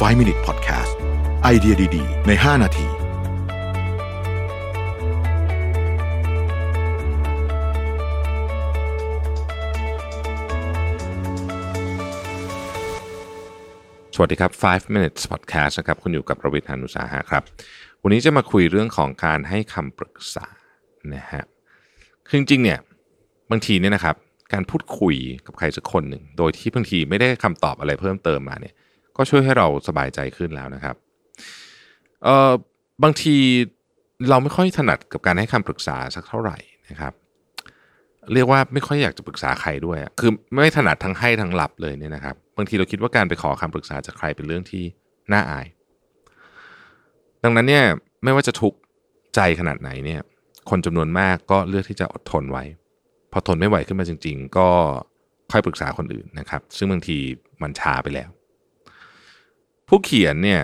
5 Minute Podcast ไอเดียดี ๆ ใน 5 นาทีสวัสดีครับ 5 minutes podcast นะครับ คุณอยู่กับประวิทยานุสาหะครับ วันนี้จะมาคุยเรื่องของการให้คำปรึกษานะฮะ คือจริงๆเนี่ย บางทีเนี่ยนะครับ การพูดคุยกับใครสักคนหนึ่ง โดยที่บางทีไม่ได้คำตอบอะไรเพิ่มเติมมาเนี่ย ก็ช่วยให้เราสบายใจขึ้นแล้วนะครับเอ่อบางทีเราไม่ค่อยถนัดกับการให้คำปรึกษาสักเท่าไหร่นะครับ เรียกว่าไม่ค่อยอยากจะปรึกษาใครด้วย คือไม่ถนัดทั้งให้ทั้งรับเลยเนี่ยนะครับ บางทีเราคิดว่าการไปขอคำปรึกษาจากใครเป็นเรื่องที่น่าอาย ดังนั้นเนี่ยไม่ว่าจะทุกข์ใจขนาดไหนเนี่ย คนจำนวนมากก็เลือกที่จะอดทนไว้ พอทนไม่ไหวขึ้นมาจริง ๆ ก็ค่อยปรึกษาคนอื่นนะครับ ซึ่งบางทีมันช้าไปแล้ว ผู้เขียนเนี่ย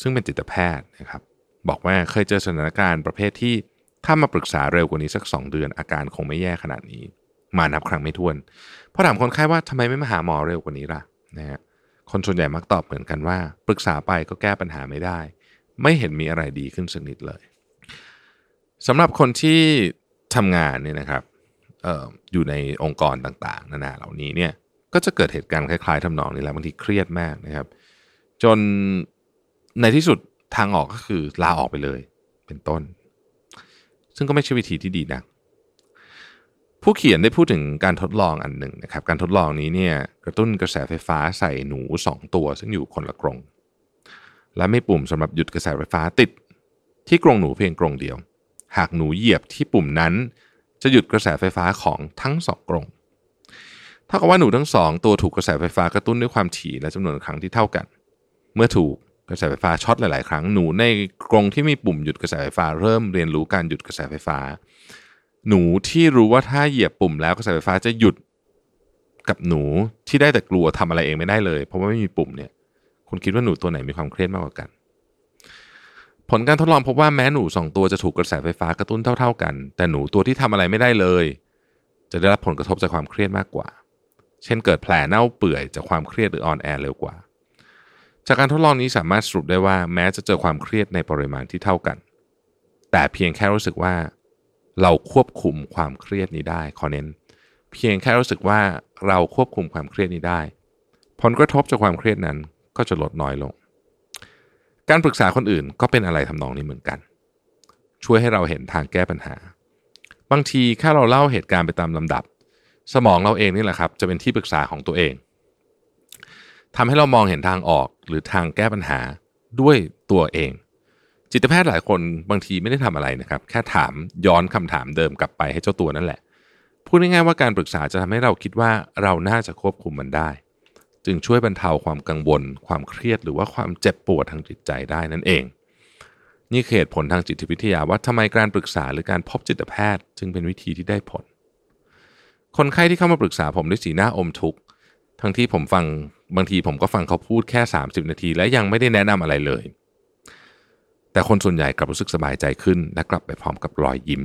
ซึ่งเป็นจิตแพทย์นะครับบอกว่าเคยเจอสถานการณ์ประเภทที่ถ้ามาปรึกษาเร็วกว่านี้สัก 2 เดือนอาการคงไม่แย่ขนาดนี้ มานับครั้งไม่ถ้วนพอถามคนไข้ว่าทำไมไม่มาหาหมอเร็วกว่านี้ล่ะนะฮะคนส่วนใหญ่มักตอบเหมือนกันว่า ปรึกษาไปก็แก้ปัญหาไม่ได้ ไม่เห็นมีอะไรดีขึ้นสักนิดเลยสำหรับคนที่ทำงานเนี่ยนะครับอออยู่ในองค์กรต่างๆ นานาเหล่านี้เนี่ยก็จะเกิดเหตุการณ์คล้ายๆทำนองนี้แหละบางทีเครียดมากนะครับ จนในที่สุดทางออกก็คือลาออกไปเลย เป็นต้น ซึ่งก็ไม่ใช่วิธีที่ดีนักผู้เขียนได้พูดถึงการทดลองอันหนึ่งนะครับ การทดลองนี้เนี่ยกระตุ้นกระแสไฟฟ้าใส่หนู 2 ตัว ซึ่งอยู่คนละกรง และไม่ปุ่มสำหรับหยุดกระแสไฟฟ้าติด ที่กรงหนูเพียงกรงเดียว หากหนูเหยียบที่ปุ่มนั้น จะหยุดกระแสไฟฟ้าของทั้งสองกรงเท่ากับว่าหนูทั้งสองตัวถูกกระแสไฟฟ้ากระตุ้นด้วยความถี่และจำนวนครั้งที่เท่ากัน เมื่อถูกกระแสไฟฟ้าช็อตหลายๆ ครั้งหนูในกรงที่มีปุ่มหยุดกระแสไฟฟ้า เริ่มเรียนรู้การหยุดกระแสไฟฟ้า หนูที่รู้ว่าถ้าเหยียบปุ่มแล้วกระแสไฟฟ้าจะหยุดกับหนูที่ได้แต่กลัวทำอะไรเองไม่ได้เลย เพราะว่าไม่มีปุ่มเนี่ย คุณคิดว่าหนูตัวไหนมีความเครียดมากกว่ากัน ผลการทดลองพบว่าแม้หนูสองตัวจะถูกกระแสไฟฟ้ากระตุ้นเท่า ๆกัน แต่หนูตัวที่ทำอะไรไม่ได้เลย จะได้รับผลกระทบจากความเครียดมากกว่า เช่นเกิดแผลเน่าเปื่อยจากความเครียดหรืออ่อนแอเร็วกว่า จากการทดลองนี้สามารถสรุปได้ว่าแม้จะเจอความเครียดในปริมาณที่เท่ากัน แต่เพียงแค่รู้สึกว่าเราควบคุมความเครียดนี้ได้ขอเน้น เพียงแค่รู้สึกว่าเราควบคุมความเครียดนี้ได้ ผลกระทบจากความเครียดนั้นก็จะลดน้อยลง การปรึกษาคนอื่นก็เป็นอะไรทำนองนี้เหมือนกัน ช่วยให้เราเห็นทางแก้ปัญหา บางทีแค่เราเล่าเหตุการณ์ไปตามลำดับ สมองเราเองนี่แหละครับ จะเป็นที่ปรึกษาของตัวเอง ทำให้เรามองเห็นทางออกหรือทางแก้ปัญหาด้วยตัวเอง จิตแพทย์หลายคนบางทีไม่ได้ทำอะไรนะครับ แค่ถามย้อนคำถามเดิมกลับไปให้เจ้าตัวนั่นแหละ พูดง่ายๆว่าการปรึกษาจะทำให้เราคิดว่าเราน่าจะควบคุมมันได้ จึงช่วยบรรเทาความกังวล ความเครียดหรือว่าความเจ็บปวดทางจิตใจได้นั่นเอง นี่เหตุผลทางจิตวิทยาว่าทำไมการปรึกษาหรือการพบจิตแพทย์ จึงเป็นวิธีที่ได้ผล คนไข้ที่เข้ามาปรึกษาผมด้วยสีหน้าอมทุกข์ทั้งที่ผมฟัง บางทีผมก็ฟังเขาพูดแค่ 30 นาที และยังไม่ได้แนะนำอะไรเลย แต่คนส่วนใหญ่กลับรู้สึกสบายใจขึ้น และกลับไปพร้อมกับรอยยิ้ม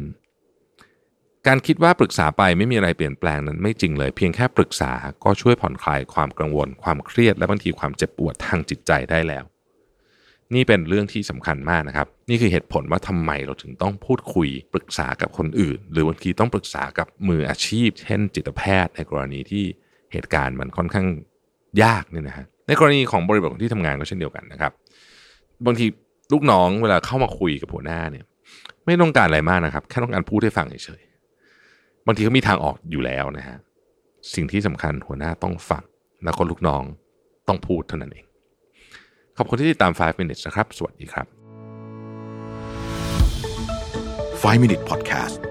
การคิดว่าปรึกษาไปไม่มีอะไรเปลี่ยนแปลงนั้นไม่จริงเลย เพียงแค่ปรึกษาก็ช่วยผ่อนคลายความกังวล ความเครียด และบางทีความเจ็บปวดทางจิตใจได้แล้ว นี่เป็นเรื่องที่สำคัญมากนะครับ นี่คือเหตุผลว่าทำไมเราถึงต้องพูดคุยปรึกษากับคนอื่น หรือบางทีต้องปรึกษากับมืออาชีพ เช่น จิตแพทย์ในกรณีที่เหตุการณ์มันค่อนข้าง ยากเนี่ยนะฮะในกรณีของบริบทของที่ทำงานก็เช่นเดียวกันนะครับ บางทีลูกน้องเวลาเข้ามาคุยกับหัวหน้าเนี่ย ไม่ต้องการอะไรมากนะครับ แค่ต้องการพูดให้ฟังเฉยๆบางทีเขามีทางออกอยู่แล้วนะฮะสิ่งที่สำคัญหัวหน้าต้องฟังแล้วคนลูกน้องต้องพูดเท่านั้นเอง ขอบคุณที่ติดตาม 5 minutes นะครับ สวัสดีครับ 5 Minute Podcast